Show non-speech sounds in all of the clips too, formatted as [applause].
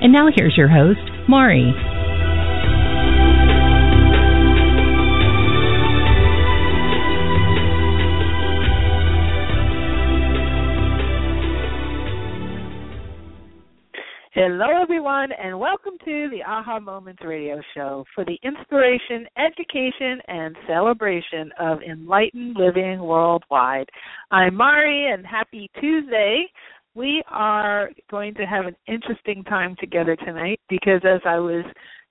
And now here's your host, Mari. Hello, everyone, and welcome to the Aha Moments radio show for the inspiration, education, and celebration of enlightened living worldwide. I'm Mari, and happy Tuesday. We are going to have an interesting time together tonight because as I was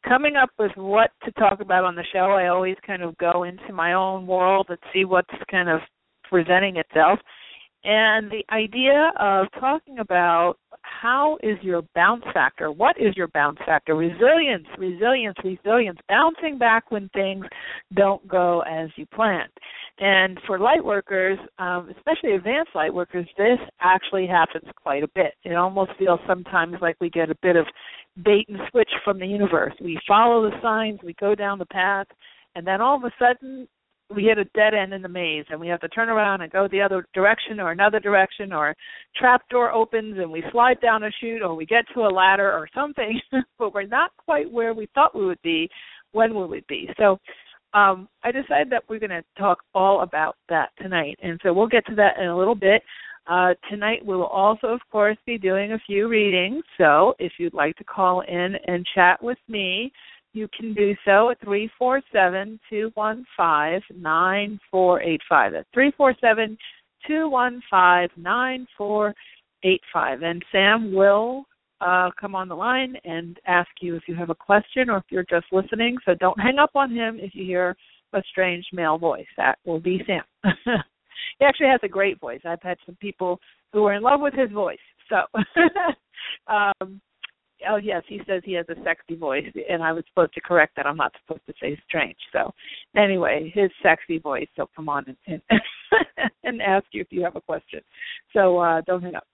coming up with what to talk about on the show, I always kind of go into my own world and see what's kind of presenting itself. And the idea of talking about how is your bounce factor? What is your bounce factor? Resilience, resilience, resilience, bouncing back when things don't go as you planned. And for light workers, um, especially advanced light workers, this actually happens quite a bit. It almost feels sometimes like we get a bit of bait and switch from the universe. We follow the signs, we go down the path, and then all of a sudden we hit a dead end in the maze and we have to turn around and go the other direction or another direction or trap door opens and we slide down a chute or we get to a ladder or something [laughs] but we're not quite where we thought we would be when will we be? So um, i decided that we're going to talk all about that tonight and so we'll get to that in a little bit. Uh, tonight we will also of course be doing a few readings so if you'd like to call in and chat with me you can do so at 347 215 9485. That's 347 215 9485. And Sam will uh, come on the line and ask you if you have a question or if you're just listening. So don't hang up on him if you hear a strange male voice. That will be Sam. [laughs] he actually has a great voice. I've had some people who are in love with his voice. So [laughs] um, oh yes, he says he has a sexy voice, and I was supposed to correct that. I'm not supposed to say strange. So anyway, his sexy voice. So come on and and, [laughs] and ask you if you have a question. So uh, don't hang up.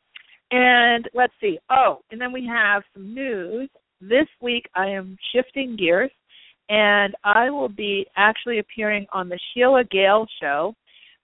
And let's see. Oh, and then we have some news. This week I am shifting gears, and I will be actually appearing on the Sheila Gale show,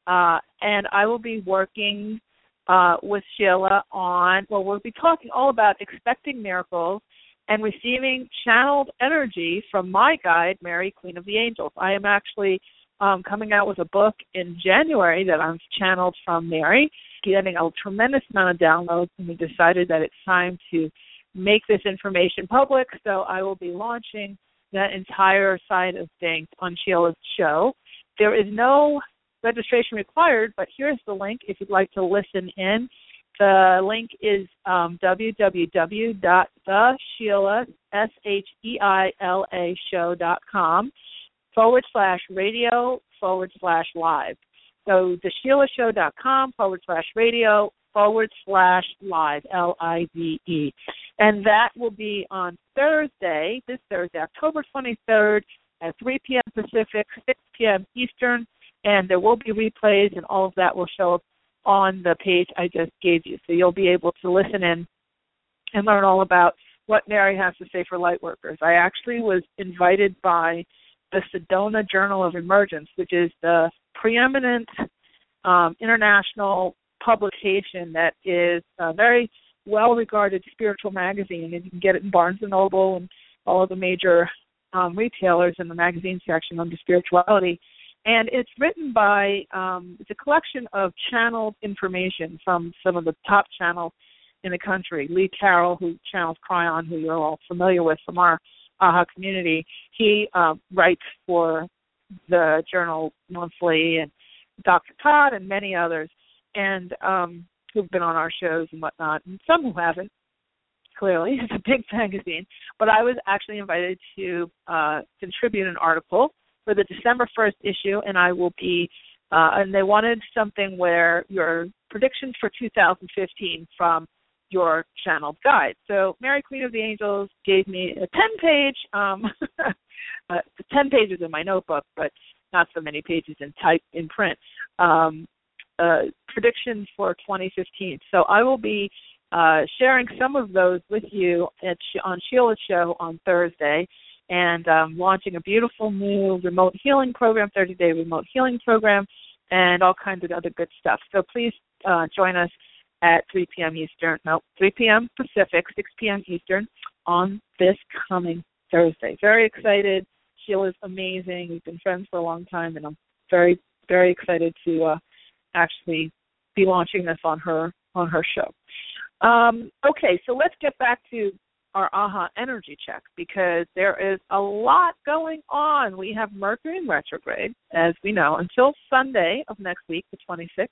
uh, and I will be working uh, with Sheila on, well, we'll be talking all about expecting miracles and receiving channeled energy from my guide, Mary, Queen of the Angels. I am actually um, coming out with a book in January that I'm channeled from Mary, getting a tremendous amount of downloads, and we decided that it's time to make this information public. So I will be launching that entire side of things on Sheila's show. There is no registration required, but here's the link if you'd like to listen in. The link is um, www.thesheila, S-H-E-I-L-A show.com forward slash radio forward slash live. So thesheilashow.com forward slash radio forward slash live, L I V E. And that will be on Thursday, this Thursday, October 23rd at 3 p.m. Pacific, 6 p.m. Eastern and there will be replays and all of that will show up on the page I just gave you. So you'll be able to listen in and learn all about what Mary has to say for light workers. I actually was invited by the Sedona Journal of Emergence, which is the preeminent um, international publication that is a very well regarded spiritual magazine and you can get it in Barnes and Noble and all of the major um, retailers in the magazine section under spirituality and it's written by um, it's a collection of channeled information from some of the top channels in the country. Lee Carroll, who channels Kryon, who you're all familiar with from our AHA community, he uh, writes for the journal monthly, and Dr. Todd and many others, and um, who've been on our shows and whatnot, and some who haven't. Clearly, [laughs] it's a big magazine, but I was actually invited to uh, contribute an article for the December 1st issue, and I will be. Uh, and they wanted something where your predictions for 2015 from your channeled guide. So Mary Queen of the Angels gave me a 10 page, um, [laughs] uh, 10 pages in my notebook, but not so many pages in type in print. Um, uh, predictions for 2015. So I will be uh, sharing some of those with you at, on Sheila's show on Thursday and um, launching a beautiful new remote healing program, 30 day remote healing program, and all kinds of other good stuff. So please uh, join us at 3 p.m. Eastern, no, 3 p.m. Pacific, 6 p.m. Eastern on this coming Thursday. Very excited. Sheila's amazing. We've been friends for a long time, and I'm very, very excited to uh, actually be launching this on her on her show. Um, okay, so let's get back to our AHA energy check because there is a lot going on. We have Mercury in retrograde, as we know, until Sunday of next week, the 26th.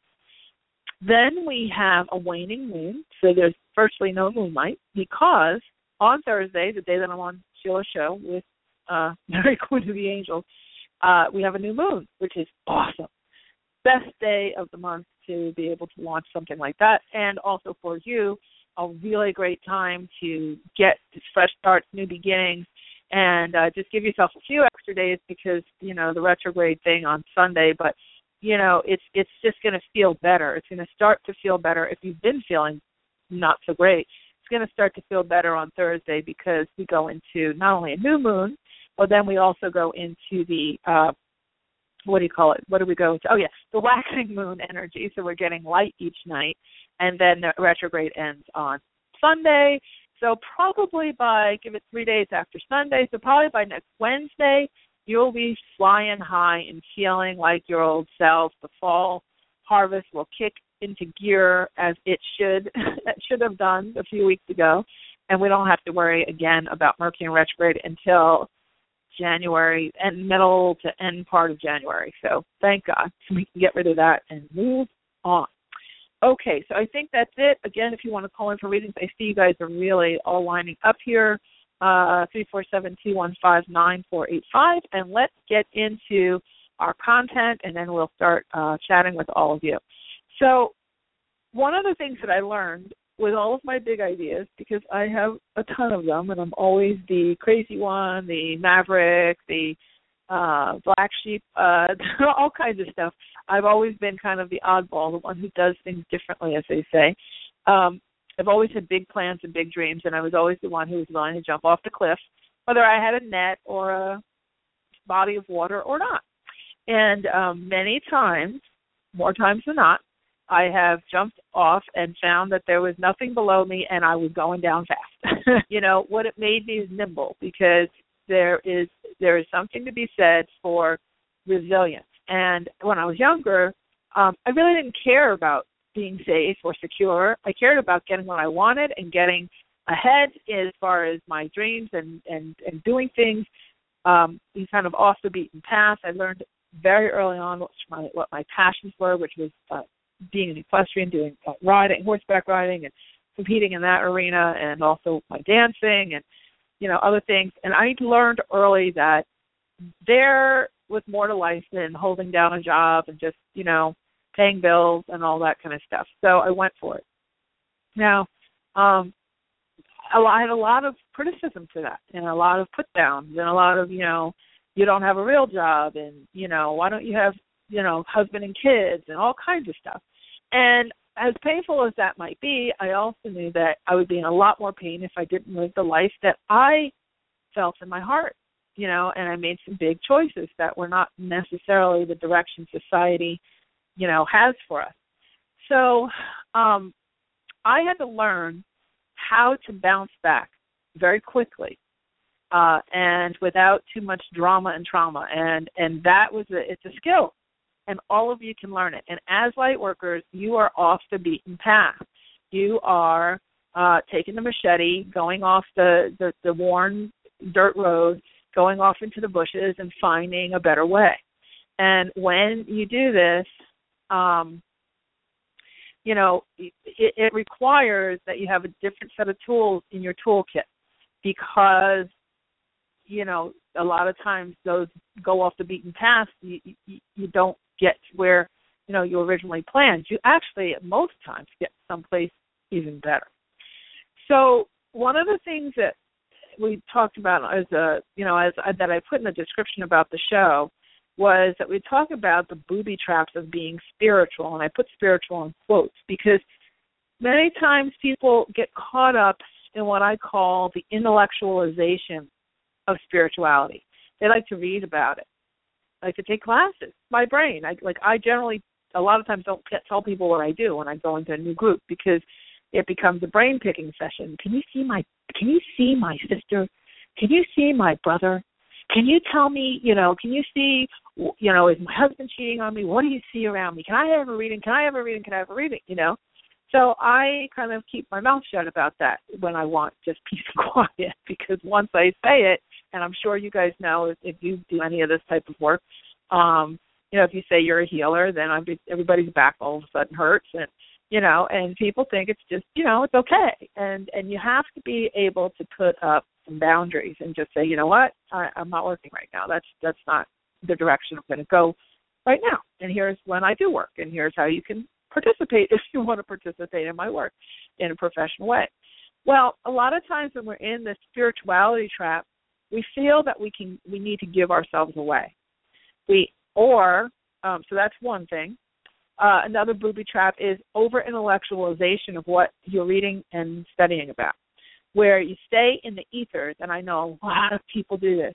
Then we have a waning moon, so there's virtually no moonlight because on Thursday, the day that I'm on Sheila's show with uh, [laughs] Mary Queen of the Angels, uh, we have a new moon, which is awesome. Best day of the month to be able to launch something like that, and also for you, a really great time to get fresh starts, new beginnings, and uh, just give yourself a few extra days because you know the retrograde thing on Sunday, but you know it's it's just going to feel better. It's going to start to feel better if you've been feeling not so great. It's going to start to feel better on Thursday because we go into not only a new moon, but then we also go into the uh, what do you call it? What do we go to? Oh yeah, the waxing moon energy. So we're getting light each night, and then the retrograde ends on Sunday. So probably by give it three days after Sunday. So probably by next Wednesday, you'll be flying high and feeling like your old self. The fall harvest will kick into gear as it should [laughs] it should have done a few weeks ago, and we don't have to worry again about Mercury retrograde until January and middle to end part of January. So thank God we can get rid of that and move on. Okay, so I think that's it. Again, if you want to call in for readings, I see you guys are really all lining up here. Uh, three four seven two one five nine four eight five, and let's get into our content, and then we'll start uh, chatting with all of you. So, one of the things that I learned with all of my big ideas because I have a ton of them and I'm always the crazy one, the maverick, the uh black sheep, uh [laughs] all kinds of stuff. I've always been kind of the oddball, the one who does things differently as they say. Um I've always had big plans and big dreams and I was always the one who was willing to jump off the cliff, whether I had a net or a body of water or not. And um many times, more times than not, I have jumped off and found that there was nothing below me and I was going down fast. [laughs] you know, what it made me is nimble because there is there is something to be said for resilience. And when I was younger, um, I really didn't care about being safe or secure. I cared about getting what I wanted and getting ahead as far as my dreams and and and doing things um kind of off the beaten path. I learned very early on what my what my passions were, which was uh, being an equestrian, doing uh, riding, horseback riding, and competing in that arena, and also my dancing and you know other things. And I learned early that there was more to life than holding down a job and just you know paying bills and all that kind of stuff. So I went for it. Now, um, I had a lot of criticism for that, and a lot of put downs, and a lot of you know you don't have a real job, and you know why don't you have you know, husband and kids and all kinds of stuff. And as painful as that might be, I also knew that I would be in a lot more pain if I didn't live the life that I felt in my heart, you know, and I made some big choices that were not necessarily the direction society, you know, has for us. So, um I had to learn how to bounce back very quickly uh and without too much drama and trauma and and that was a it's a skill and all of you can learn it. And as light workers, you are off the beaten path. You are uh, taking the machete, going off the, the, the worn dirt road, going off into the bushes, and finding a better way. And when you do this, um, you know, it, it requires that you have a different set of tools in your toolkit because you know a lot of times those go off the beaten path you you, you don't get where you know you originally planned. You actually, most times, get someplace even better. So one of the things that we talked about as a you know as that I put in the description about the show was that we talk about the booby traps of being spiritual, and I put spiritual in quotes because many times people get caught up in what I call the intellectualization of spirituality. They like to read about it. I to take classes. My brain, I like I generally a lot of times don't tell people what I do when I go into a new group because it becomes a brain picking session. Can you see my can you see my sister? Can you see my brother? Can you tell me, you know, can you see, you know, is my husband cheating on me? What do you see around me? Can I have a reading? Can I have a reading? Can I have a reading? You know? So I kind of keep my mouth shut about that when I want just peace and [laughs] quiet because once I say it, and I'm sure you guys know if, if you do any of this type of work, um, you know, if you say you're a healer, then I'm, everybody's back all of a sudden hurts and you know, and people think it's just, you know, it's okay. And and you have to be able to put up some boundaries and just say, you know what, I, I'm not working right now. That's that's not the direction I'm going to go right now. And here's when I do work, and here's how you can participate [laughs] if you want to participate in my work in a professional way. Well, a lot of times when we're in the spirituality trap, we feel that we can we need to give ourselves away. We or um, so that's one thing. Uh, another booby trap is over intellectualization of what you're reading and studying about, where you stay in the ethers, and I know a lot of people do this.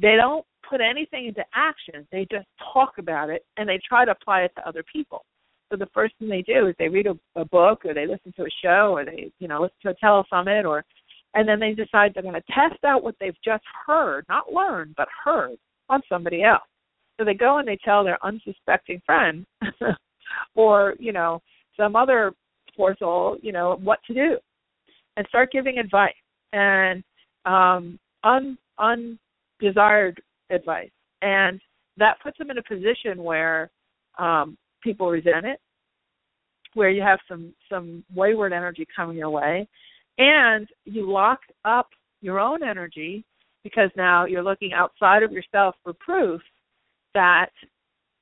They don't put anything into action, they just talk about it and they try to apply it to other people. So the first thing they do is they read a, a book or they listen to a show or they, you know, listen to a telesummit or and then they decide they're going to test out what they've just heard, not learned, but heard on somebody else. So they go and they tell their unsuspecting friend [laughs] or you know some other poor soul you know what to do and start giving advice and um un undesired advice and that puts them in a position where um people resent it where you have some some wayward energy coming your way and you lock up your own energy because now you're looking outside of yourself for proof that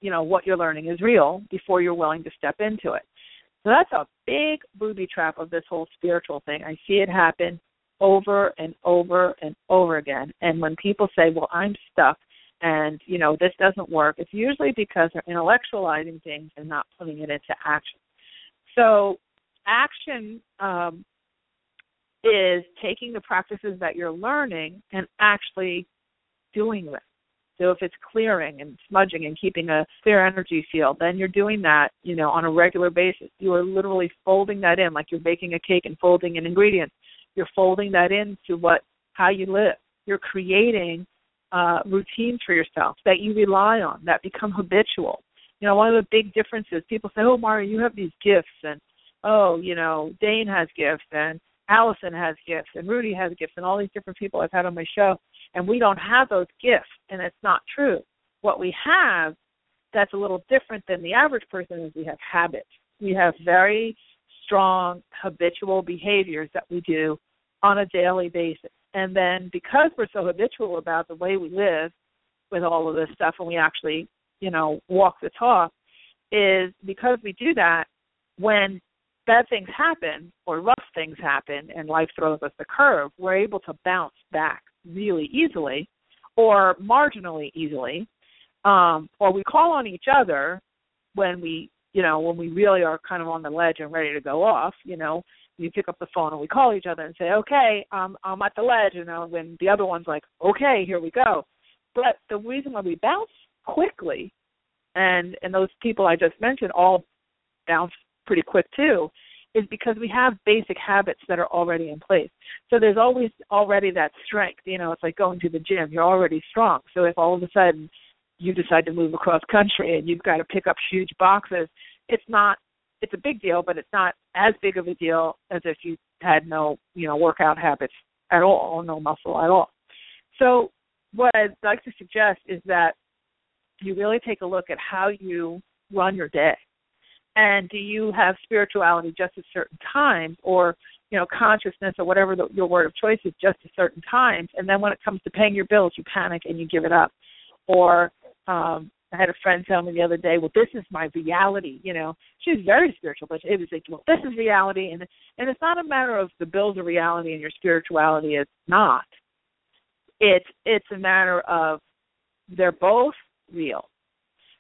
you know what you're learning is real before you're willing to step into it. So that's a big booby trap of this whole spiritual thing. I see it happen over and over and over again. And when people say, "Well, I'm stuck," and you know this doesn't work, it's usually because they're intellectualizing things and not putting it into action. So action um, is taking the practices that you're learning and actually doing them. So if it's clearing and smudging and keeping a clear energy field, then you're doing that, you know, on a regular basis. You are literally folding that in like you're baking a cake and folding in ingredients. You're folding that into what how you live. You're creating uh, routines for yourself that you rely on that become habitual. You know, one of the big differences people say, "Oh, Mari, you have these gifts," and "Oh, you know, Dane has gifts," and Allison has gifts, and Rudy has gifts, and all these different people I've had on my show and we don't have those gifts and it's not true. What we have that's a little different than the average person is we have habits. We have very strong habitual behaviors that we do on a daily basis. And then because we're so habitual about the way we live with all of this stuff and we actually you know walk the talk is because we do that when bad things happen or rough things happen and life throws us the curve we're able to bounce back really easily or marginally easily. Um or we call on each other when we you know when we really are kind of on the ledge and ready to go off you know. You pick up the phone and we call each other and say okay um i'm at the ledge you know when the other one's like okay here we go. But the reason why we bounce quickly and and those people i just mentioned all bounce pretty quick too is because we have basic habits that are already in place. So there's always already that strength. You know, it's like going to the gym. You're already strong. So if all of a sudden you decide to move across country and you've got to pick up huge boxes, it's not it's a big deal, but it's not as big of a deal as if you had no, you know, workout habits at all or no muscle at all. So what I'd like to suggest is that you really take a look at how you run your day and do you have spirituality just at certain times or you know consciousness or whatever the, your word of choice is just at certain times and then when it comes to paying your bills you panic and you give it up or um I had a friend tell me the other day, "Well, this is my reality." You know, she's very spiritual, but it was like, "Well, this is reality," and and it's not a matter of the bills of reality and your spirituality. is not. It's it's a matter of they're both real,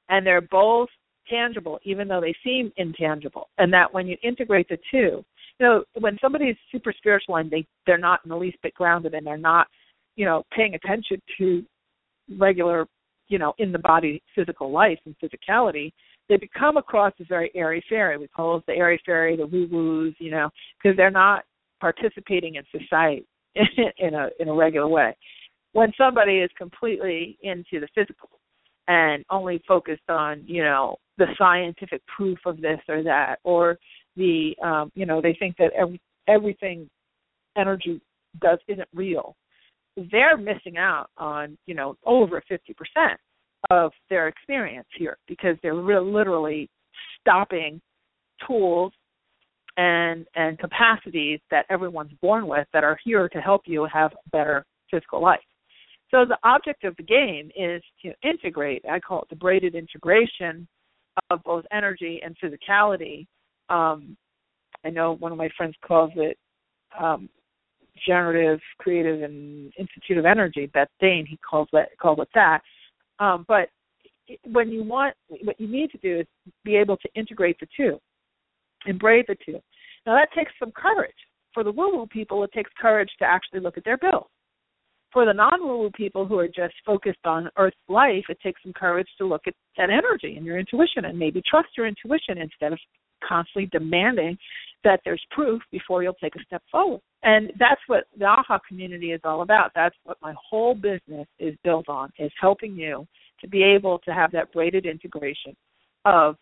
and they're both tangible, even though they seem intangible. And that when you integrate the two, you know, when somebody is super spiritual and they they're not in the least bit grounded and they're not, you know, paying attention to regular, you know, in the body physical life and physicality, they become across as very airy fairy. We call it the airy fairy, the woo woos, you know, because they're not participating in society [laughs] in a in a regular way. When somebody is completely into the physical and only focused on, you know, the scientific proof of this or that, or the, um, you know, they think that every, everything energy does isn't real. They're missing out on, you know, over 50% of their experience here because they're re- literally stopping tools and and capacities that everyone's born with that are here to help you have a better physical life. So the object of the game is to integrate. I call it the braided integration of both energy and physicality. Um, I know one of my friends calls it um, generative, creative, and institute of energy. Beth Dane, he calls that calls it that. Um, but when you want, what you need to do is be able to integrate the two, and braid the two. Now that takes some courage. For the woo-woo people, it takes courage to actually look at their bill for the non-woo people who are just focused on Earth life, it takes some courage to look at that energy and your intuition and maybe trust your intuition instead of constantly demanding that there's proof before you'll take a step forward. And that's what the AHA community is all about. That's what my whole business is built on, is helping you to be able to have that braided integration of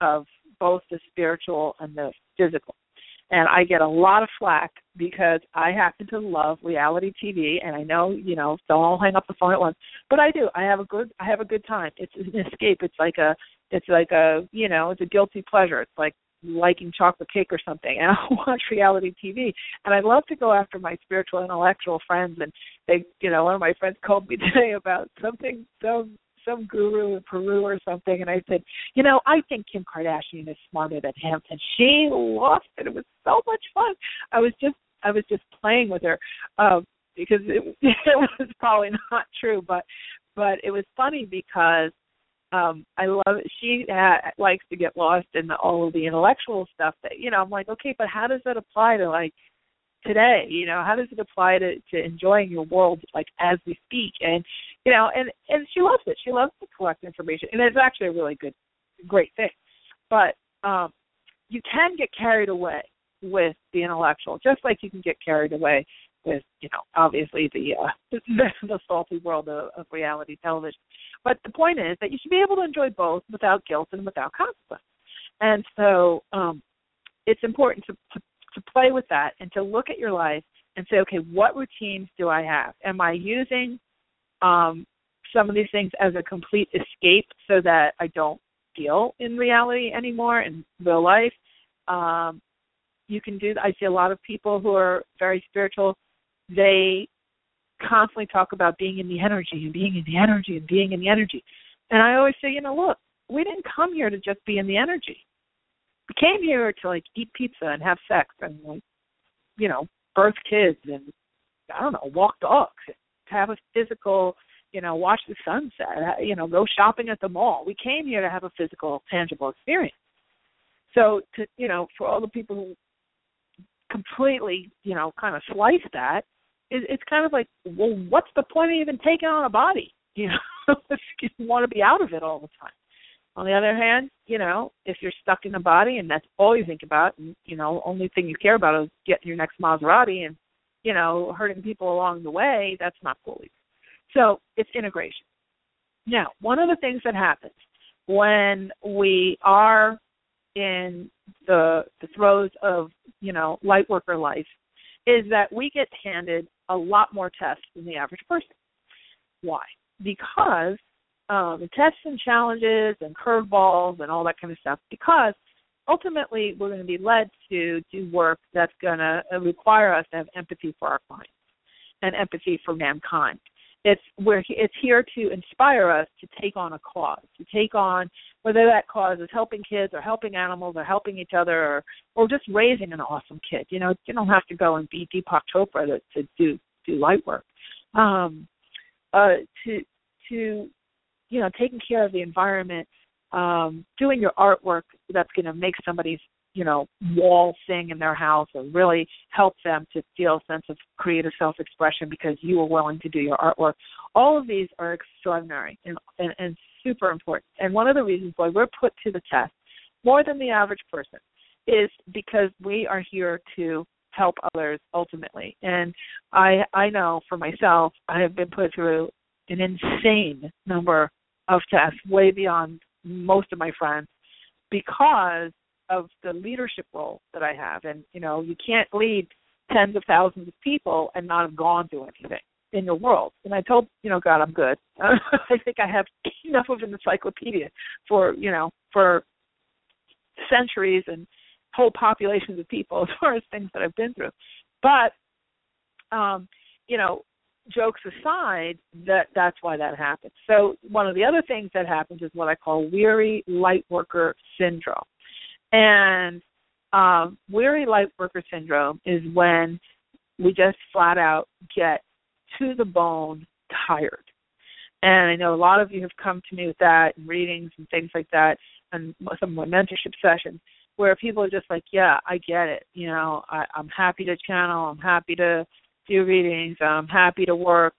of both the spiritual and the physical and I get a lot of flack because I happen to love reality TV, and I know you know don't all hang up the phone at once, but I do. I have a good I have a good time. It's an escape. It's like a it's like a you know it's a guilty pleasure. It's like liking chocolate cake or something [laughs] and I watch reality TV and I love to go after my spiritual intellectual friends and they you know one of my friends called me [laughs] today about something so some guru in Peru or something, and I said, you know, I think Kim Kardashian is smarter than him, and she lost it. It was so much fun. I was just I was just playing with her um, because it, [laughs] it was probably not true, but but it was funny because um I love. She ha- likes to get lost in the, all of the intellectual stuff that you know. I'm like, okay, but how does that apply to like today you know how does it apply to to enjoying your world like as we speak and you know and and she loves it. She loves to collect information and it's actually a really good great thing. But um you can get carried away with the intellectual just like you can get carried away with you know obviously the uh [laughs] the, the salty world of, of reality television. But the point is that you should be able to enjoy both without guilt and without consequence. And so um it's important to, to to play with that and to look at your life and say, okay, what routines do I have? Am I using um, some of these things as a complete escape so that I don't feel in reality anymore in real life? Um, you can do. I see a lot of people who are very spiritual. They constantly talk about being in the energy and being in the energy and being in the energy. And I always say, you know, look, we didn't come here to just be in the energy We came here to like eat pizza and have sex and like you know birth kids and I don't know walk dogs, to have a physical you know watch the sunset, you know go shopping at the mall. We came here to have a physical tangible experience. So to you know for all the people who completely you know kind of slice that, it, it's kind of like well what's the point of even taking on a body? [laughs] You know [laughs] if you want to be out of it all the time. On the other hand, you know, if you're stuck in a body and that's all you think about, and you know, only thing you care about is getting your next Maserati and you know, hurting people along the way, that's not either. So it's integration. Now, one of the things that happens when we are in the the throes of you know light worker life is that we get handed a lot more tests than the average person. Why? Because um, tests and challenges and curveballs and all that kind of stuff because ultimately we're going to be led to do work that's going to require us to have empathy for our clients and empathy for mankind. it's we're it's here to inspire us to take on a cause, to take on whether that cause is helping kids or helping animals or helping each other or or just raising an awesome kid. You know, you don't have to go and be Deepak Chopra to, to do do light work. Um, uh, to to you know taking care of the environment, um, doing your artwork that's going to make somebody's you know wall thing in their house or really help them to feel a sense of creative self-expression because you were willing to do your artwork. All of these are extraordinary and, and, and super important. And one of the reasons why we're put to the test more than the average person is because we are here to help others ultimately. And I I know for myself, I have been put through an insane number of tests, way beyond most of my friends, because of the leadership role that I have. And you know, you can't lead tens of thousands of people and not have gone through anything in your world. And I told, you know, God, I'm good. [laughs] I think I have enough of an encyclopedia for, you know, for centuries and whole populations of people [laughs] as far as things that I've been through. But um, you know, jokes aside, that that's why that happens. So one of the other things that happens is what I call weary light worker syndrome. And um, weary light worker syndrome is when we just flat out get to the bone tired. And I know a lot of you have come to me with that in readings and things like that, and some of my mentorship sessions where people are just like, yeah, I get it. You know, I, I'm happy to channel. I'm happy to do readings. I'm happy to work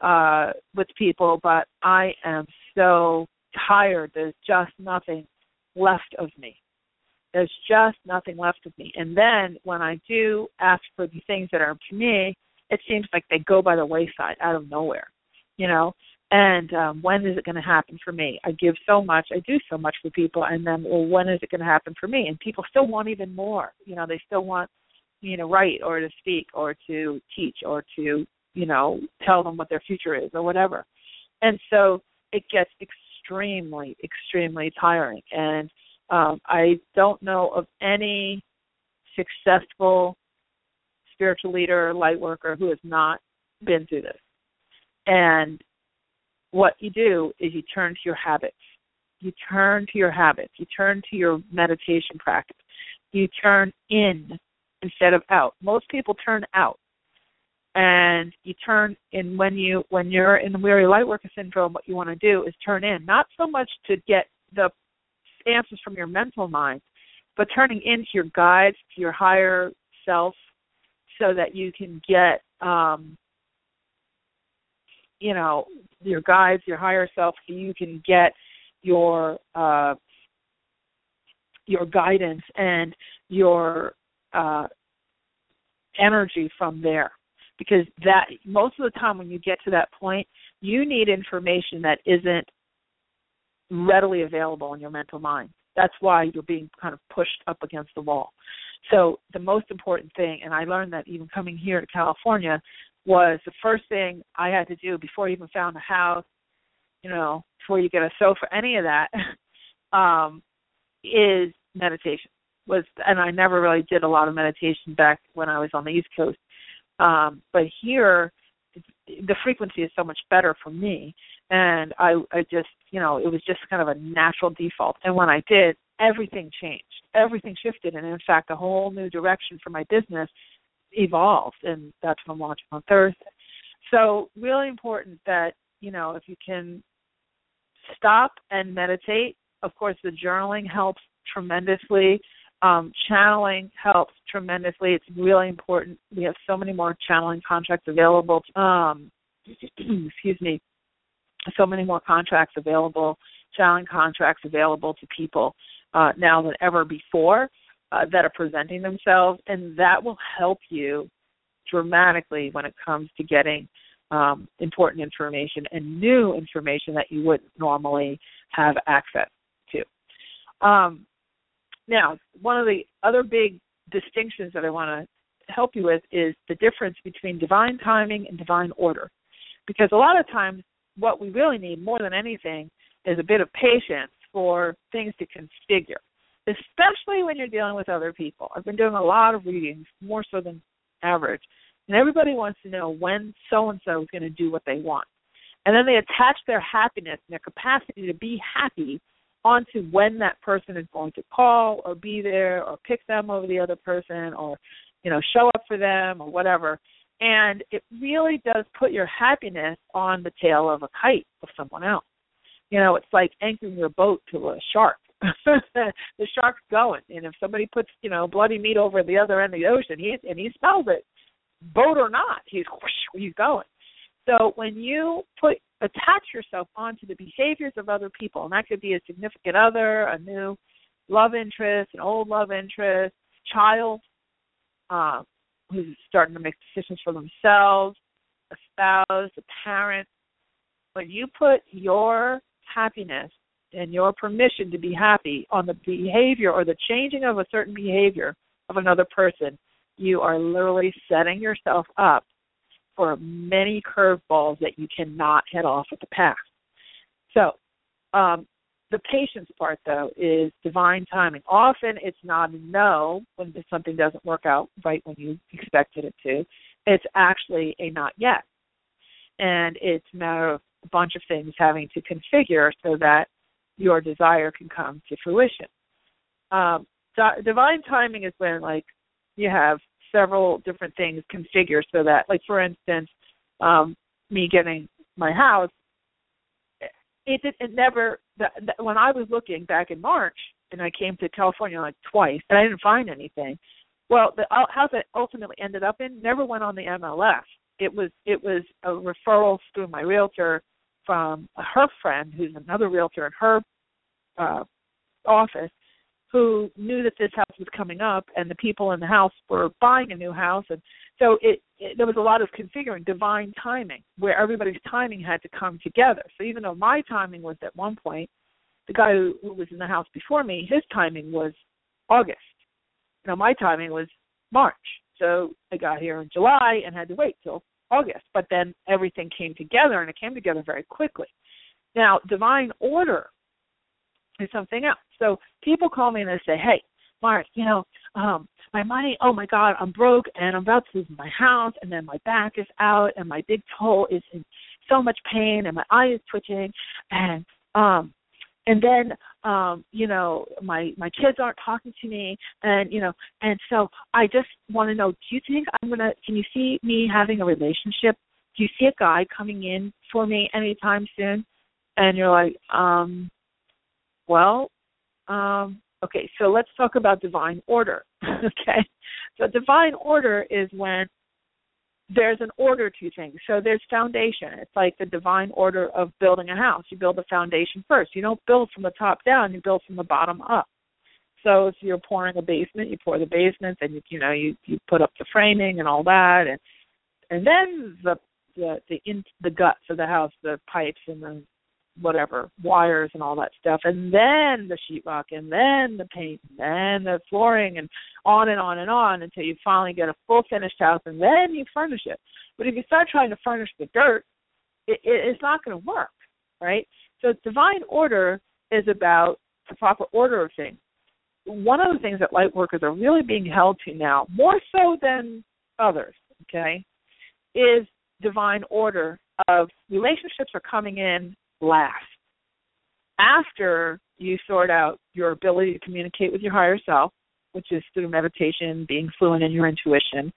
uh, with people, but I am so tired. There's just nothing left of me. There's just nothing left of me. And then when I do ask for the things that are to me, it seems like they go by the wayside out of nowhere. You know, and um, when is it going to happen for me? I give so much, I do so much for people, and then well, when is it going to happen for me? And people still want even more. You know, they still want you know write or to speak or to teach or to you know tell them what their future is or whatever. And so it gets extremely, extremely tiring. And um, I don't know of any successful spiritual leader, light worker who has not been through this. And what you do is you turn to your habits. You turn to your habits. You turn to your meditation practice. You turn in instead of out. Most people turn out. And you turn in when you when you're in the weary lightworker syndrome, what you want to do is turn in, not so much to get the answers from your mental mind, but turning into your guides, to your higher self, so that you can get um you know your guides your higher self so you can get your uh your guidance and your uh energy from there. Because that most of the time when you get to that point you need information that isn't readily available in your mental mind. That's why you're being kind of pushed up against the wall. So the most important thing and i learned that even coming here to california was the first thing I had to do before I even found a house, you know, before you get a sofa, any of that, [laughs] um, is meditation. Was and I never really did a lot of meditation back when I was on the East Coast. Um, but here the frequency is so much better for me and I I just you know, it was just kind of a natural default. And when I did, everything changed. Everything shifted and in fact a whole new direction for my business evolved, and that's what I'm launching on Thursday. So really important that you know if you can stop and meditate. Of course, the journaling helps tremendously. Um, channeling helps tremendously. It's really important. We have so many more channeling contracts available. Um, [clears throat] excuse me. So many more contracts available, channeling contracts available to people uh, now than ever before uh, that are presenting themselves, and that will help you dramatically when it comes to getting um, important information and new information that you wouldn't normally have access to. Um, now, one of the other big distinctions that I want to help you with is the difference between divine timing and divine order. Because a lot of times, what we really need more than anything is a bit of patience for things to configure especially when you're dealing with other people. I've been doing a lot of readings, more so than average, and everybody wants to know when so and so is going to do what they want. And then they attach their happiness and their capacity to be happy onto when that person is going to call or be there or pick them over the other person or, you know, show up for them or whatever. And it really does put your happiness on the tail of a kite of someone else. You know, it's like anchoring your boat to a shark. [laughs] the shark's going, and if somebody puts, you know, bloody meat over the other end of the ocean, he and he smells it, boat or not, he's whoosh, [laughs] he's going. So when you put attach yourself onto the behaviors of other people, and that could be a significant other, a new love interest, an old love interest, child uh, who's starting to make decisions for themselves, a spouse, a parent. When you put your happiness and your permission to be happy on the behavior or the changing of a certain behavior of another person, you are literally setting yourself up for many curveballs that you cannot head off at the pass. So, um, the patience part, though, is divine timing. Often it's not a no when something doesn't work out right when you expected it to. It's actually a not yet. And it's a matter of a bunch of things having to configure so that your desire can come to fruition. Um, divine timing is when, like, you have several different things configured so that, like for instance, um, me getting my house, it it, it never. The, the, when I was looking back in March, and I came to California like twice, and I didn't find anything. Well, the house that ultimately ended up in never went on the MLS. It was it was a referral through my realtor from her friend, who's another realtor in her uh, office, who knew that this house was coming up and the people in the house were buying a new house. And so it, it there was a lot of configuring divine timing where everybody's timing had to come together. So even though my timing was at one point the guy who, who was in the house before me his timing was august. You know my timing was march. So i got here in july and had to wait till august. But then everything came together and it came together very quickly. Now divine order is something else. So people call me and they say, "Hey, Mark, you know, um, my money. Oh my God, I'm broke and I'm about to lose my house, and then my back is out, and my big toe is in so much pain, and my eye is twitching, and um, and then um you know my my kids aren't talking to me and you know and so i just want to know do you think i'm going to can you see me having a relationship do you see a guy coming in for me anytime soon and you're like um well, um, okay, so let's talk about divine order. [laughs] okay, so divine order is when there's an order to things. So there's foundation. It's like the divine order of building a house. You build the foundation first. You don't build from the top down. You build from the bottom up. So if you're pouring a basement, you pour the basement, and you you know you you put up the framing and all that, and and then the the the in the guts of the house, the pipes and the whatever wires and all that stuff, and then the sheetrock, and then the paint, and then the flooring, and on and on and on until you finally get a full finished house, and then you furnish it. But if you start trying to furnish the dirt, it, it, it's not going to work, right? So divine order is about the proper order of things. One of the things that light workers are really being held to now, more so than others, okay, is divine order of relationships are coming in last. After you sort out your ability to communicate with your higher self, which is through meditation, being fluent in your intuition,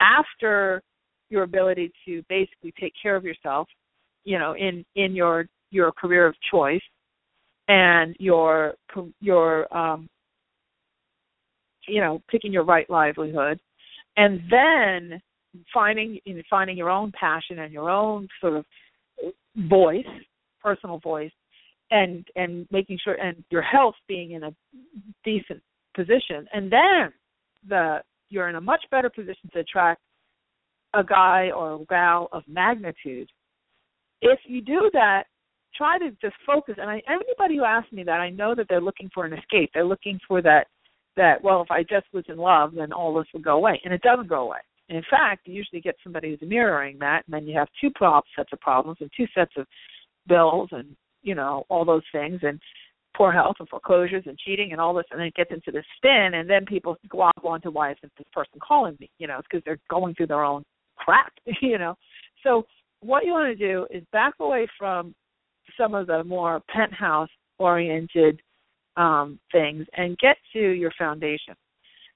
after your ability to basically take care of yourself, you know, in in your your career of choice and your your um you know, picking your right livelihood and then finding you know, finding your own passion and your own sort of voice personal voice and and making sure and your health being in a decent position. And then the you're in a much better position to attract a guy or a gal of magnitude. If you do that try to just focus. And I, anybody who asks me that i know that they're looking for an escape. They're looking for that that well if i just was in love then all this would go away. And it doesn't go away. In fact you usually get somebody who's mirroring that and then you have two sets of problems and two sets of bills and you know all those things and poor health and foreclosures and cheating and all this and then it gets into the spin and then people glob onto why isn't this person calling me you know it's because they're going through their own crap [laughs] you know so what you want to do is back away from some of the more penthouse oriented um, things and get to your foundation.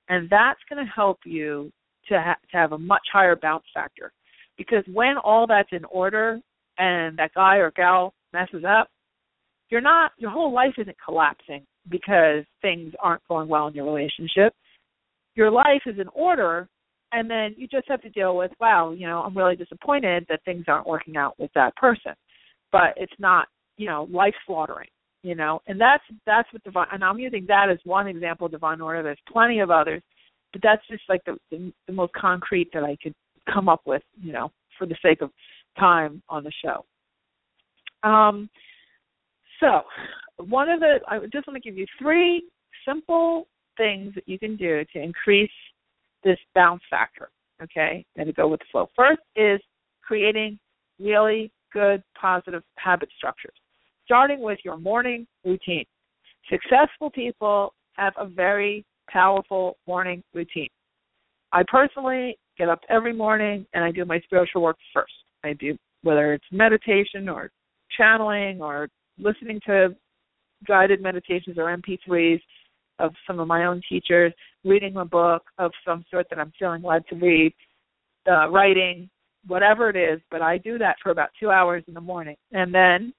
And that's going to help you to, ha- to have a much higher bounce factor. Because when all that's in order and that guy or gal messes up, you're not, your whole life isn't collapsing because things aren't going well in your relationship. Your life is in order and then you just have to deal with wow you know i'm really disappointed that things aren't working out with that person. But it's not you know life slaughtering you know? And that's that's what divine and i'm using that as one example of divine order there's plenty of others but that's just like the, the the most concrete that i could come up with you know for the sake of time on the show um so one of the i just want to give you three simple things that you can do to increase this bounce factor. Okay, and to go with the flow. First is creating really good positive habit structures, starting with your morning routine. Successful people have a very powerful morning routine. I personally get up every morning and I do my spiritual work first. I do whether it's meditation or channeling or listening to guided meditations or MP3s of some of my own teachers, reading a book of some sort that I'm feeling led to read, uh, writing, whatever it is. But I do that for about two hours in the morning, and then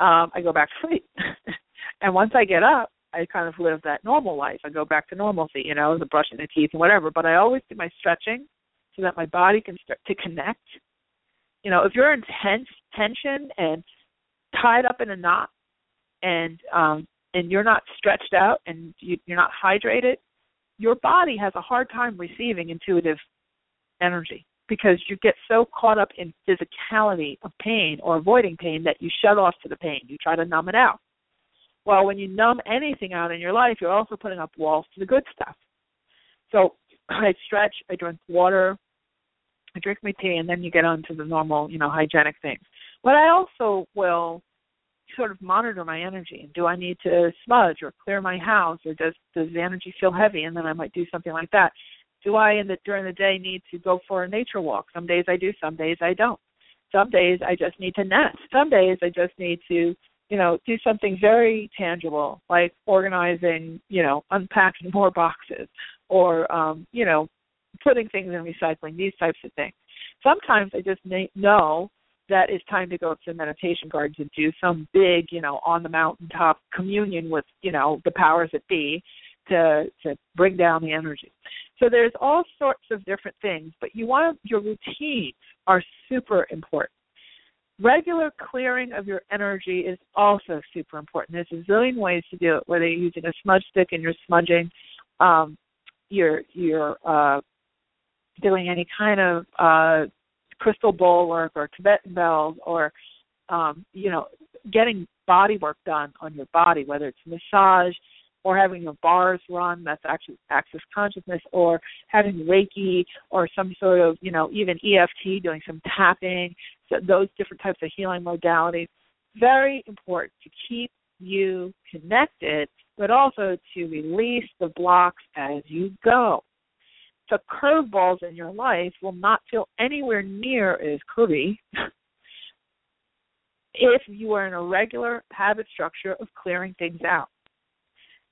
um, I go back to sleep. [laughs] and once I get up, I kind of live that normal life. I go back to normalcy, you know, the brushing the teeth and whatever. But I always do my stretching so that my body can start to connect. You know, if you're in tense tension and tied up in a knot and um and you're not stretched out and you, you're not hydrated, your body has a hard time receiving intuitive energy because you get so caught up in physicality of pain or avoiding pain that you shut off to the pain. You try to numb it out. Well, when you numb anything out in your life, you're also putting up walls to the good stuff. So [clears throat] I stretch, I drink water, I drink my tea, and then you get on to the normal, you know, hygienic things. But I also will sort of monitor my energy. Do I need to smudge or clear my house, or does does the energy feel heavy? And then I might do something like that. Do I in the during the day need to go for a nature walk? Some days I do, some days I don't. Some days I just need to nest. Some days I just need to, you know, do something very tangible like organizing, you know, unpacking more boxes or um, you know, putting things in recycling, these types of things. Sometimes I just know that it's time to go up to the meditation garden to do some big, you know, on the mountaintop communion with, you know, the powers that be to to bring down the energy. So there's all sorts of different things, but you want your routines are super important. Regular clearing of your energy is also super important. There's a zillion ways to do it, whether you're using a smudge stick and you're smudging, um, you're you're uh, doing any kind of uh, crystal bowl work or Tibetan bells or um, you know, getting body work done on your body, whether it's massage or having your bars run, that's actually access consciousness, or having Reiki or some sort of, you know, even EFT, doing some tapping, so those different types of healing modalities. Very important to keep you connected, but also to release the blocks as you go the curveballs in your life will not feel anywhere near as curvy [laughs] if you are in a regular habit structure of clearing things out.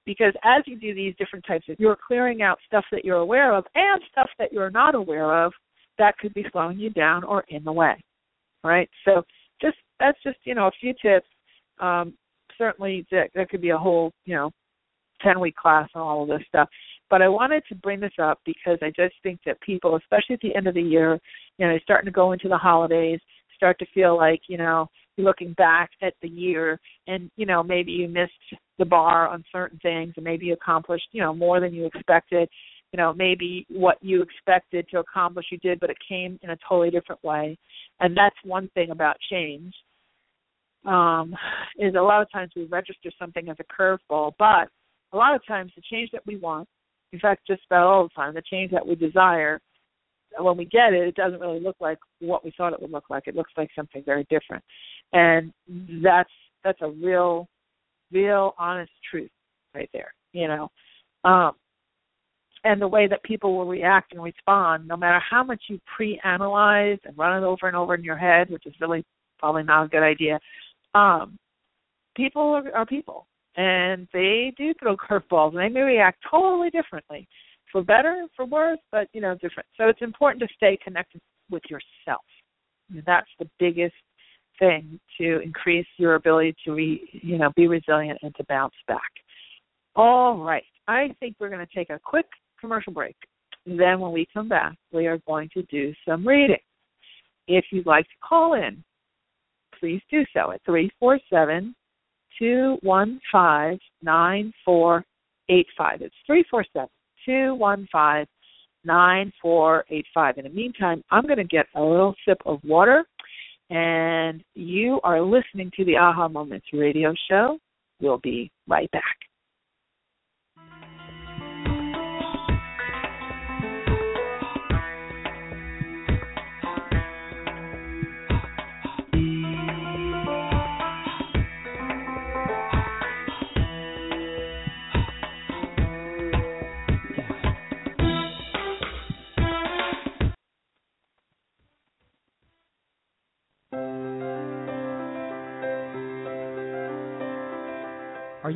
Because as you do these different types of, you're clearing out stuff that you're aware of and stuff that you're not aware of that could be slowing you down or in the way. Right? So just that's just you know a few tips. Um, certainly that, that could be a whole you know ten week class on all of this stuff. But I wanted to bring this up because I just think that people, especially at the end of the year, you know, starting to go into the holidays, start to feel like, you know, you're looking back at the year and, you know, maybe you missed the bar on certain things and maybe you accomplished, you know, more than you expected. You know, maybe what you expected to accomplish you did, but it came in a totally different way. And that's one thing about change. Um, is a lot of times we register something as a curveball, but a lot of times the change that we want in fact, just about all the time, the change that we desire, when we get it, it doesn't really look like what we thought it would look like. It looks like something very different, and that's that's a real, real honest truth right there. You know, um, and the way that people will react and respond, no matter how much you pre-analyze and run it over and over in your head, which is really probably not a good idea. Um, people are, are people, and they do throw curveballs, and they may react totally differently, for better, for worse, but you know, different. So it's important to stay connected with yourself. And that's the biggest thing to increase your ability to re, you know, be resilient and to bounce back. All right. I think we're going to take a quick commercial break. Then when we come back, we are going to do some reading. If you'd like to call in, please do so at 347 215 9485. It's 347 215 9485. In the meantime, I'm going to get a little sip of water, and you are listening to the Aha Moments radio show. We'll be right back.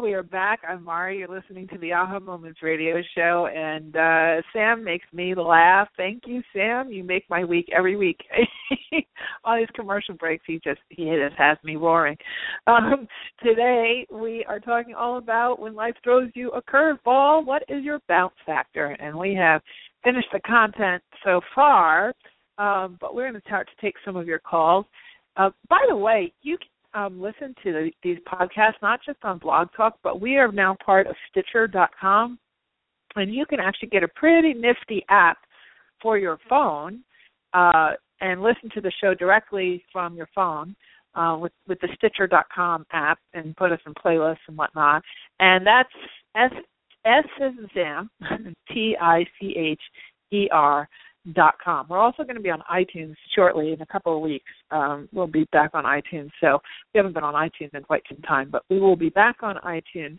we are back. I'm Mari. You're listening to the Aha Moments radio show, and uh, Sam makes me laugh. Thank you, Sam. You make my week every week. [laughs] On these commercial breaks, he just he just has me roaring. Um, today we are talking all about when life throws you a curveball. What is your bounce factor? And we have finished the content so far, um, but we're going to start to take some of your calls. Uh, by the way, you can um, listen to the, these podcasts, not just on Blog Talk, but we are now part of Stitcher.com, and you can actually get a pretty nifty app for your phone uh, and listen to the show directly from your phone. Uh, with with the Stitcher.com app and put us in playlists and whatnot, and that's S S is Sam [laughs] T I C H E R dot com. We're also going to be on iTunes shortly in a couple of weeks. Um, we'll be back on iTunes. So we haven't been on iTunes in quite some time, but we will be back on iTunes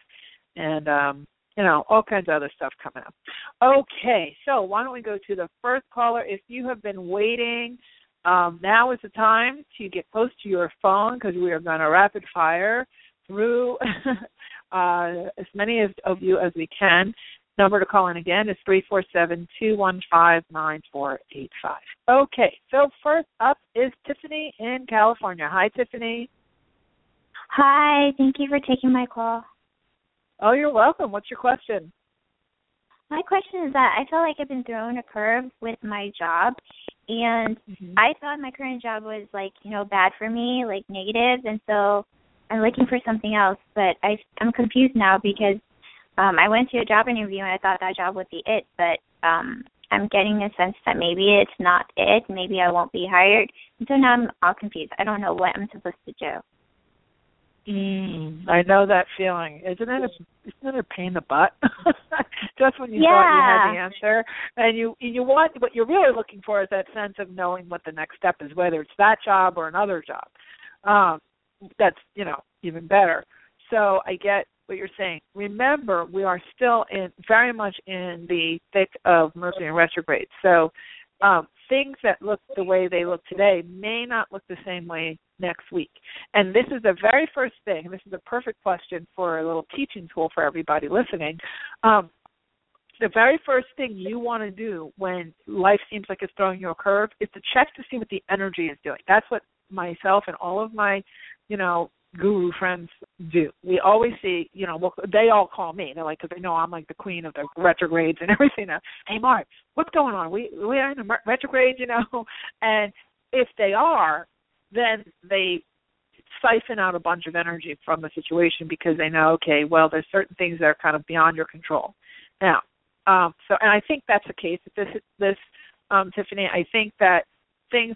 and um, you know, all kinds of other stuff coming up. Okay, so why don't we go to the first caller? If you have been waiting, um, now is the time to get close to your phone because we are going to rapid fire through [laughs] uh, as many of, of you as we can. Number to call in again is three four seven two one five nine four eight five. Okay, so first up is Tiffany in California. Hi, Tiffany. Hi, thank you for taking my call. Oh, you're welcome. What's your question? My question is that I feel like I've been thrown a curve with my job, and Mm-hmm. I thought my current job was like you know bad for me, like negative, and so I'm looking for something else. But I I'm confused now because um I went to a job interview and I thought that job would be it, but um I'm getting a sense that maybe it's not it. Maybe I won't be hired, and so now I'm all confused. I don't know what I'm supposed to do. Mm, I know that feeling. Isn't it? A, isn't it a pain in the butt? [laughs] Just when you thought you had the answer, and you you want what you're really looking for is that sense of knowing what the next step is, whether it's that job or another job. Um, that's you know even better. So I get what you're saying. Remember, we are still in very much in the thick of Mercury and retrograde. So um, things that look the way they look today may not look the same way next week. And this is the very first thing. This is a perfect question for a little teaching tool for everybody listening. Um, the very first thing you want to do when life seems like it's throwing you a curve is to check to see what the energy is doing. That's what myself and all of my, you know, guru friends do. We always see, you know, well, they all call me. They're like, because they know I'm like the queen of the retrogrades and [laughs] everything. Now, hey, Mark, what's going on? We we are in a retrograde, you know. [laughs] And if they are, then they siphon out a bunch of energy from the situation because they know, okay, well, there's certain things that are kind of beyond your control. Now, um, so, and I think that's the case this, this um, Tiffany. I think that things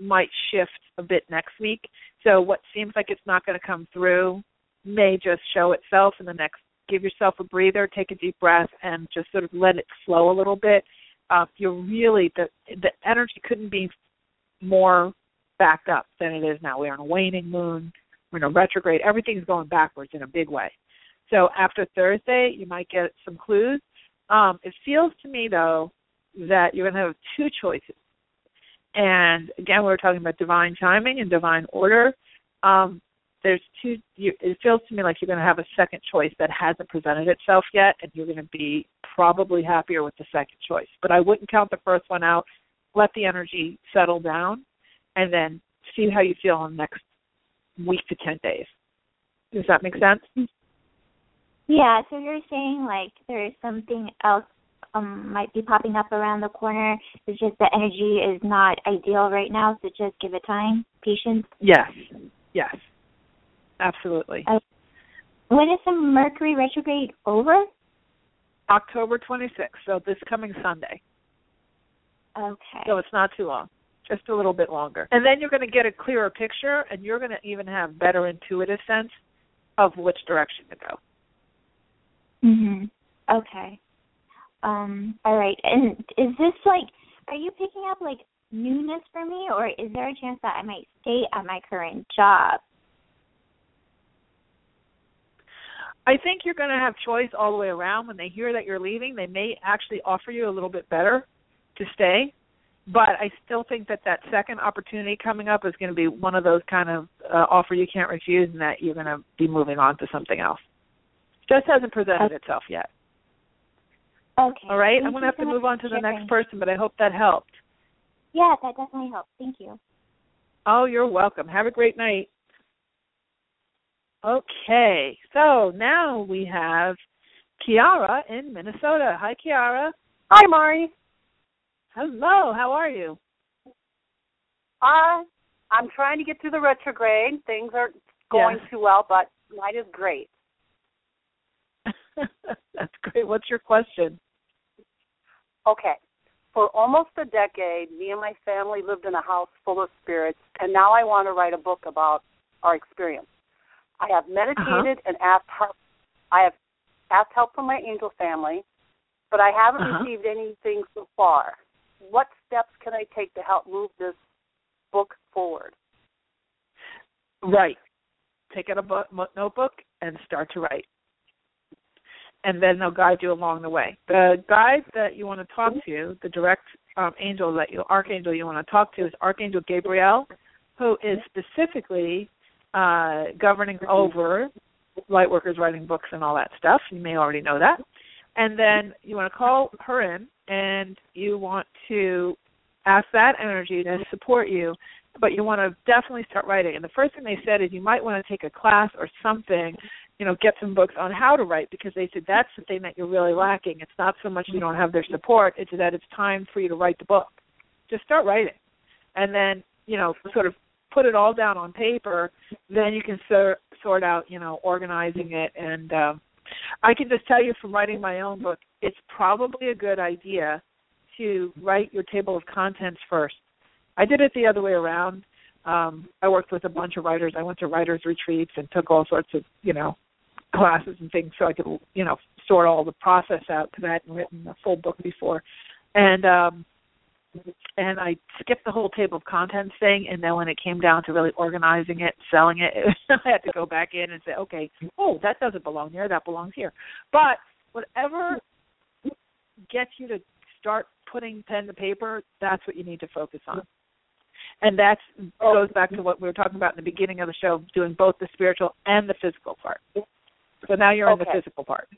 might shift a bit next week. So, what seems like it's not going to come through may just show itself in the next. Give yourself a breather, take a deep breath, and just sort of let it flow a little bit. Uh, you're really the the energy couldn't be more backed up than it is now. We're in a waning moon. We're in a retrograde. Everything's going backwards in a big way. So after Thursday, you might get some clues. Um, it feels to me though that you're going to have two choices. And again, we were talking about divine timing and divine order. Um, there's two. You, it feels to me like you're going to have a second choice that hasn't presented itself yet, and you're going to be probably happier with the second choice. But I wouldn't count the first one out. Let the energy settle down, and then see how you feel in the next week to ten days. Does that make sense? Yeah, so you're saying like there's something else um might be popping up around the corner. It's just the energy is not ideal right now, so just give it time, patience. Yes. Yes. Absolutely. Uh, When is the Mercury retrograde over? October 26th, so this coming Sunday. Okay. So it's not too long, just a little bit longer. And then you're going to get a clearer picture, and you're going to even have better intuitive sense of which direction to go. Mhm. Okay. Um. All right. And is this like? Are you picking up like newness for me, or is there a chance that I might stay at my current job? I think you're going to have choice all the way around. When they hear that you're leaving, they may actually offer you a little bit better to stay. But I still think that that second opportunity coming up is going to be one of those kind of uh, offer you can't refuse, and that you're going to be moving on to something else. Just hasn't presented itself yet. Okay. All right, Thank I'm going to have so to move on to the next person, but I hope that helped. Yeah, that definitely helped. Thank you. Oh, you're welcome. Have a great night. Okay, so now we have Kiara in Minnesota. Hi, Kiara. Hi, Mari. Hello. How are you? Uh, I'm trying to get through the retrograde. Things aren't going Yes. too well, but night is great. [laughs] That's great. What's your question? Okay. For almost a decade, me and my family lived in a house full of spirits, and now I want to write a book about our experience. I have meditated and asked help. I have asked help from my angel family, but I haven't Uh-huh. received anything so far. What steps can I take to help move this book forward? Write. Take out a book, notebook and start to write. And then they'll guide you along the way. The guide that you want to talk to, the direct um, angel that you, archangel you want to talk to, is Archangel Gabriel, who is specifically uh, governing over lightworkers writing books and all that stuff. You may already know that. And then you want to call her in and you want to ask that energy to support you, but you want to definitely start writing. And the first thing they said is you might want to take a class or something, you know, get some books on how to write because they said that's the thing that you're really lacking. It's not so much you don't have their support, it's that it's time for you to write the book. Just start writing. And then, you know, sort of put it all down on paper, then you can sort sort out, you know, organizing it. And um, I can just tell you from writing my own book, it's probably a good idea to write your table of contents first. I did it the other way around. Um, I worked with a bunch of writers. I went to writers retreats and took all sorts of, you know, classes and things so I could, you know, sort all the process out because I hadn't written a full book before. And um and I skipped the whole table of contents thing. And then when it came down to really organizing it, selling it, [laughs] I had to go back in and say, okay, oh, that doesn't belong there. That belongs here. But whatever gets you to start putting pen to paper, that's what you need to focus on. And that goes back to what we were talking about in the beginning of the show, doing both the spiritual and the physical part. So now you're okay. in the physical part.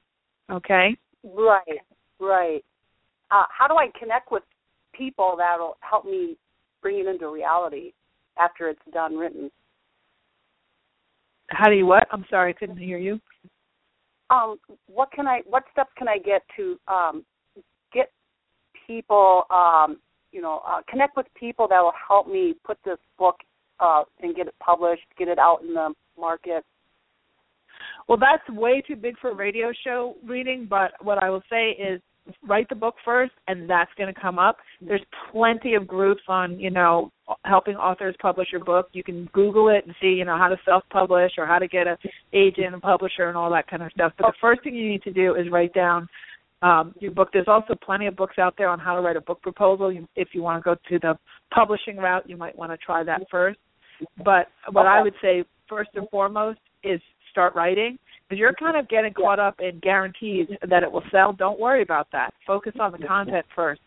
Okay? Right, right. Uh, how do I connect with people that'll help me bring it into reality after it's done written. How do you what? I'm sorry, I couldn't hear you. Um, what can I? What steps can I get to um, get people? Um, you know, uh, connect with people that will help me put this book uh, and get it published, get it out in the market. Well, that's way too big for a radio show reading. But what I will say is, write the book first and that's going to come up. There's plenty of groups on you know helping authors publish your book. You can google it and see you know how to self publish or how to get a agent and publisher and all that kind of stuff. But the first thing you need to do is write down um, your book. There's also plenty of books out there on how to write a book proposal. You, if you want to go to the publishing route you might want to try that first. But what i would say first and foremost is start writing because you're kind of getting caught up in guarantees that it will sell. Don't worry about that. Focus on the content first.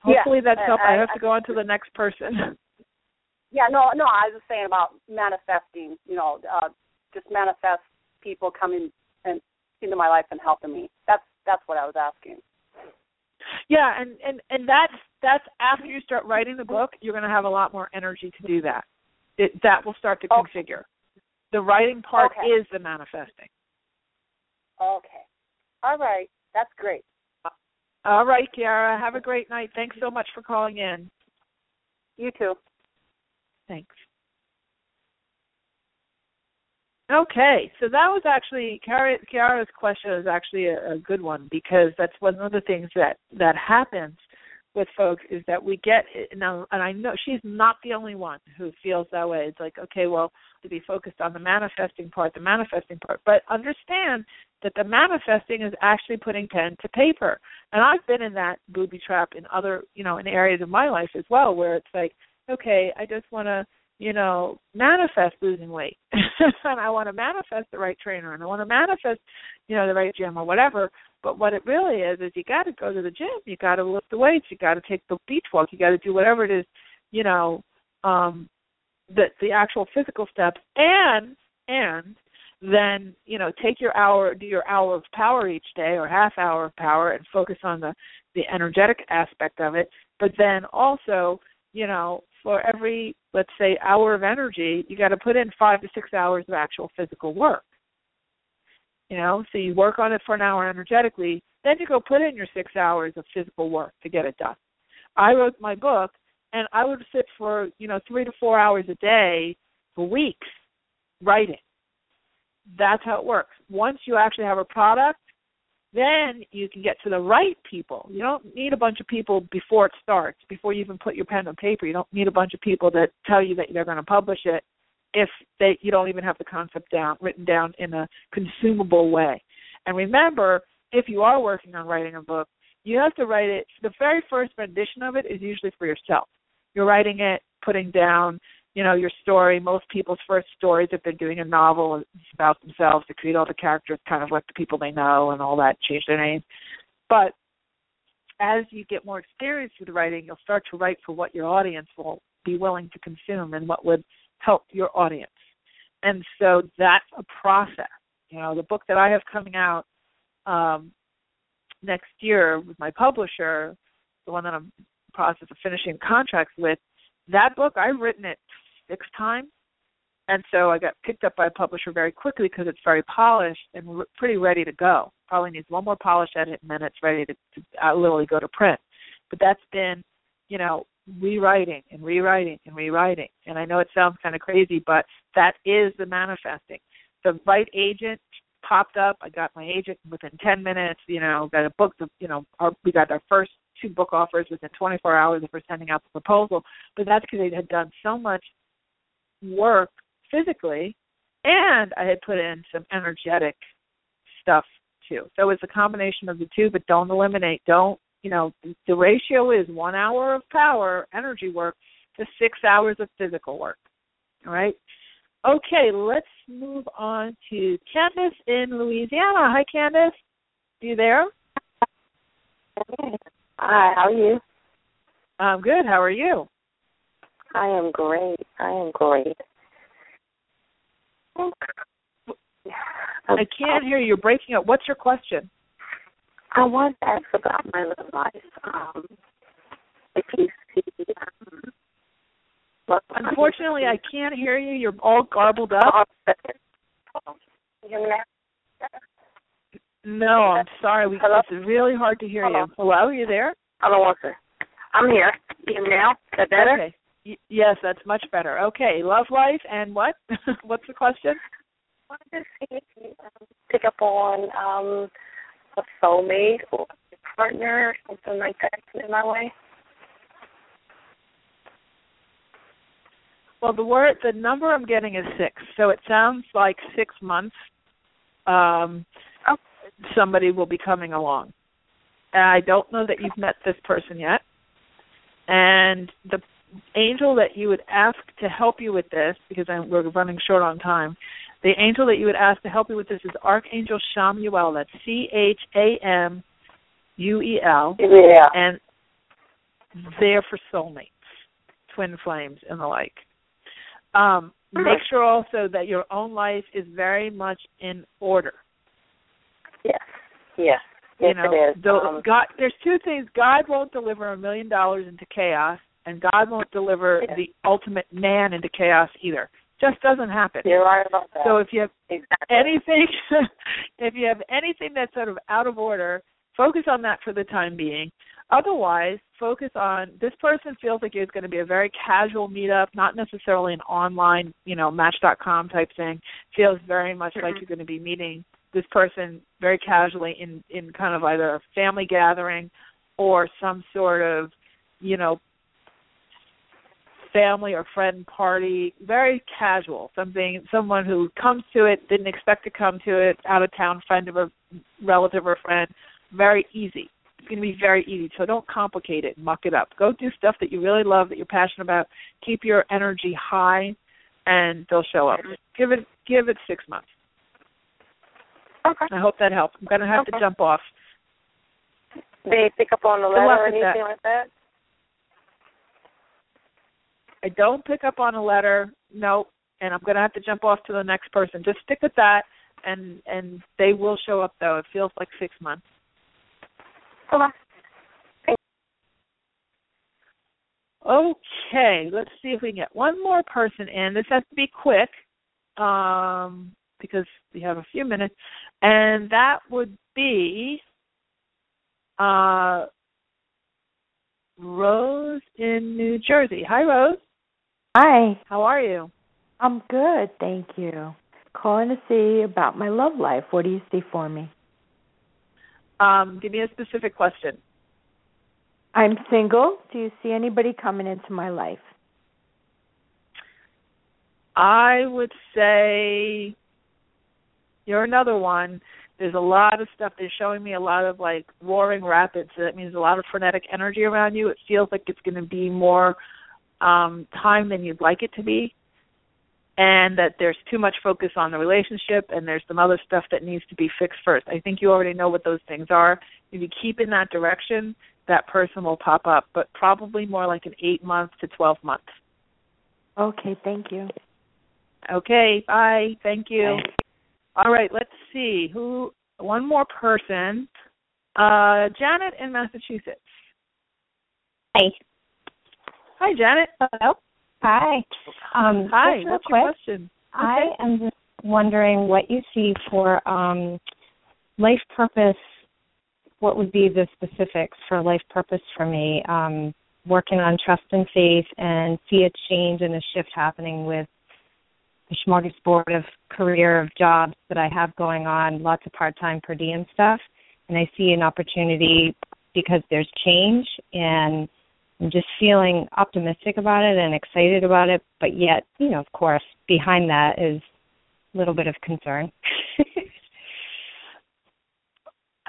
Hopefully yeah, that's helpful. I, I have to go on to the next person. [laughs] Yeah, no, no. I was just saying about manifesting. You know, uh, just manifest people coming and into my life and helping me. That's that's what I was asking. Yeah, and and and that's that's after you start writing the book, you're going to have a lot more energy to do that. It that will start to okay. configure. The writing part okay. is the manifesting. Okay. All right. That's great. All right, Kiara. Have a great night. Thanks so much for calling in. You too. Thanks. Okay, so that was actually Kiara's question is actually a, a good one because that's one of the things that that happens with folks is that we get now and I know she's not the only one who feels that way. It's like, okay, well, to be focused on the manifesting part, the manifesting part. But understand that the manifesting is actually putting pen to paper. And I've been in that booby trap in other, you know, in areas of my life as well where it's like, okay, I just want to, you know, manifest losing weight. [laughs] and I want to manifest the right trainer and I want to manifest, you know, the right gym or whatever. But what it really is is you got to go to the gym, you got to lift the weights, you got to take the beach walk, you got to do whatever it is, you know, um the the actual physical steps. And and then you know take your hour do your hour of power each day or half hour of power and focus on the the energetic aspect of it. But then also you know for every let's say hour of energy you got to put in 5 to 6 hours of actual physical work you know so you work on it for an hour energetically then you go put in your 6 hours of physical work to get it done i wrote my book and I would sit for you know three to four hours a day for weeks writing. That's how it works. Once you actually have a product, then you can get to the right people. You don't need a bunch of people before it starts, before you even put your pen on paper. You don't need a bunch of people that tell you that they're going to publish it if they you don't even have the concept down written down in a consumable way. And remember, if you are working on writing a book, you have to write it the very first rendition of it is usually for yourself you're writing it, putting down, you know, your story. Most people's first stories, if they're doing a novel, is about themselves. to create all the characters, kind of like the people they know and all that, change their names. But as you get more experience with writing, you'll start to write for what your audience will be willing to consume and what would help your audience. and so that's a process. You know, the book that I have coming out um, next year with my publisher, the one that I'm process of finishing contracts with, that book I've written it six times, and so I got picked up by a publisher very quickly because it's very polished and re- pretty ready to go. Probably needs one more polish edit, and then it's ready to, to uh, literally go to print. But that's been, you know, rewriting and rewriting and rewriting. And I know it sounds kind of crazy, but that is the manifesting. The right agent popped up. I got my agent within 10 minutes. You know, got a book. You know, our, we got our first two book offers within 24 hours of sending out the proposal. But that's because they had done so much work physically, and I had put in some energetic stuff too. So it's a combination of the two. But don't eliminate. Don't you know? The ratio is one hour of power energy work to six hours of physical work. All right. Okay, let's move on to Candace in Louisiana. Hi, Candace. Are you there? Hi, how are you? I'm good. How are you? I am great. I am great. I can't hear you. You're breaking up. What's your question? I want to ask about my love life. Um, if you see, um, Unfortunately, I can't hear you. You're all garbled up. You hear me now? No, I'm sorry. We, Hello? it's really hard to hear you. Hello? Hello, are you there? One second. I'm here. You now? Is that better? Okay. Y- yes, that's much better. Okay, love life and what? [laughs] What's the question? I wanted to see if you um, pick up on um, a soulmate or a partner or something like that in my way. Well, the word, the number I'm getting is six, so it sounds like six months. Um, Oh. somebody will be coming along. And I don't know that you've met this person yet. And the angel that you would ask to help you with this, because I'm, we're running short on time, the angel that you would ask to help you with this is Archangel Chamuel. That's C H A M U E L. Yeah. And they're for soulmates, twin flames, and the like. Um, make sure also that your own life is very much in order. Yes. Yes. Yes, you know, it is. Um, God. There's two things. God won't deliver a million dollars into chaos, and God won't deliver the ultimate man into chaos either. Just doesn't happen. you're right about that. So if you have exactly. anything, [laughs] if you have anything that's sort of out of order, focus on that for the time being. Otherwise, focus on this person feels like it's going to be a very casual meetup, not necessarily an online, you know, Match.com type thing. Feels very much like Mhm. you're going to be meeting this person very casually in in kind of either a family gathering or some sort of, you know, family or friend party, very casual. Something someone who comes to it, didn't expect to come to it, out of town friend of a relative or friend, very easy. It's going to be very easy. So don't complicate it, muck it up. Go do stuff that you really love, that you're passionate about. Keep your energy high, and they'll show up. Give it give it six months. Okay. I hope that helps. I'm going to have to jump off. They pick up on the letter or anything that. like that? I don't pick up on a letter. No, and I'm going to have to jump off to the next person. Just stick with that, and and they will show up though. It feels like six months. Okay, let's see if we can get one more person in. This has to be quick, um, because we have a few minutes, and that would be uh, Rose in New Jersey. Hi, Rose. Hi, How are you? I'm good, thank you. Calling to see about my love life. What do you see for me? Um, give me a specific question. I'm single. Do you see anybody coming into my life? I would say you're another one. There's a lot of stuff. They're showing me a lot of like roaring rapids. So that means a lot of frenetic energy around you. It feels like it's going to be more um time than you'd like it to be. And that there's too much focus on the relationship and there's some other stuff that needs to be fixed first. I think you already know what those things are. If you keep in that direction, that person will pop up, but probably more like an 8 month to 12 months. Okay, thank you. Okay, bye. Thank you. Bye. All right, let's see who. One more person. Uh, Janet in Massachusetts. Hi. Hi, Janet. Hello. Hi. Um, Hi. What's quick, your question? I am just wondering what you see for um, life purpose. What would be the specifics for life purpose for me? Um, working on trust and faith, and see a change and a shift happening with the smorgasbord of career of jobs that I have going on. Lots of part-time per diem stuff, and I see an opportunity because there's change and I'm just feeling optimistic about it and excited about it, but yet, you know, of course, behind that is a little bit of concern. [laughs]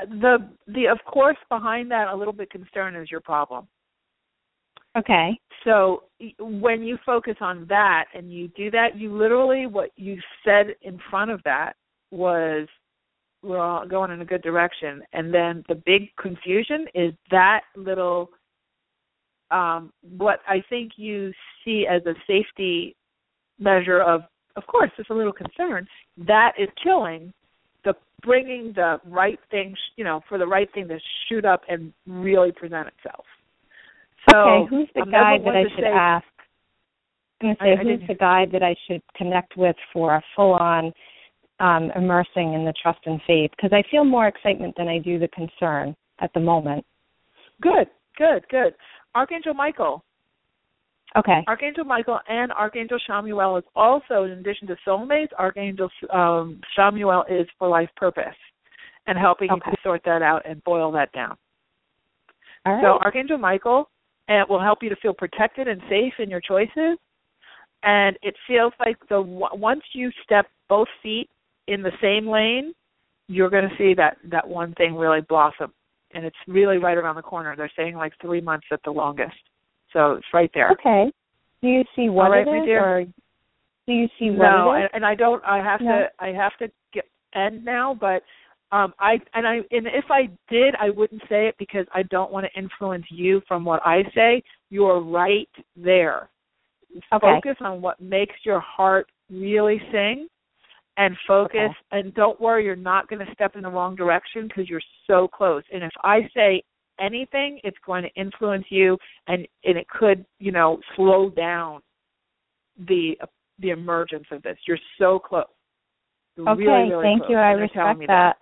The the of course behind that a little bit concern is your problem. okay. So when you focus on that and you do that, you literally what you said in front of that was we're all going in a good direction. And then the big confusion is that little um what I think you see as a safety measure of of course it's a little concern that is killing the bringing the right thing you know for the right thing to shoot up and really present itself so okay, who's the never that I should say- ask? I'm going to say, I who's didn't- the guide that I should connect with for a full-on um, immersing in the trust and faith? Because I feel more excitement than I do the concern at the moment. Good, good, good. Archangel Michael. Okay. Archangel Michael and Archangel Chamuel is also, in addition to soulmates, Archangel um, Chamuel is for life purpose and helping you to sort that out and boil that down. All right. So Archangel Michael will help you to feel protected and safe in your choices. And it feels like the once you step both feet in the same lane, you're going to see that that one thing really blossom. And it's really right around the corner. They're saying like three months at the longest. So it's right there. okay. Do you see what right, it my or do you see what no, it is? and, and I don't. I have No. to. I have to get end now. But um, I and I and if I did, I wouldn't say it because I don't want to influence you from what I say. You're right there. Okay. Focus on what makes your heart really sing, and focus. Okay. And don't worry, you're not going to step in the wrong direction because you're so close. And if I say anything, it's going to influence you, and and it could, you know, slow down the the emergence of this. You're so close. You're okay. really, really Thank close, you. I telling respect me that.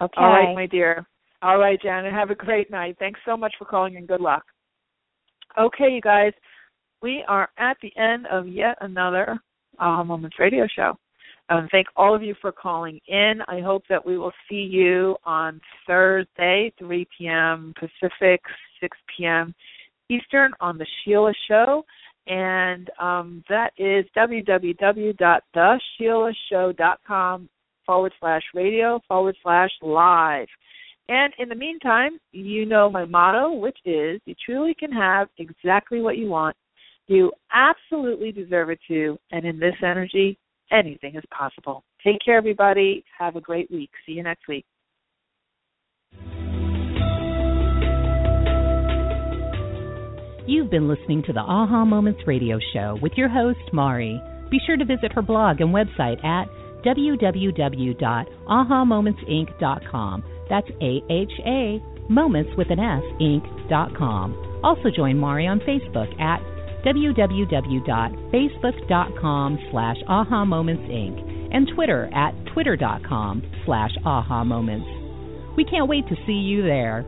Okay. All right, my dear. All right, Janet. Have a great night. Thanks so much for calling and good luck. Okay, you guys. We are at the end of yet another Aha Moments radio show. Um, thank all of you for calling in. I hope that we will see you on Thursday, 3 p.m. Pacific, 6 p.m. Eastern on the Sheila Show. And um, that is www.thesheilashow.com forward slash radio forward slash live. And in the meantime, you know my motto, which is you truly can have exactly what you want. You absolutely deserve it too. And in this energy, anything is possible. Take care, everybody. Have a great week. See you next week. You've been listening to the Aha Moments radio show with your host, Mari. Be sure to visit her blog and website at www.ahamomentsinc.com. That's A H A Moments with an S Inc.com. Also join Mari on Facebook at www.facebook.com slash aha moments inc and Twitter at twitter.com slash aha moments. We can't wait to see you there.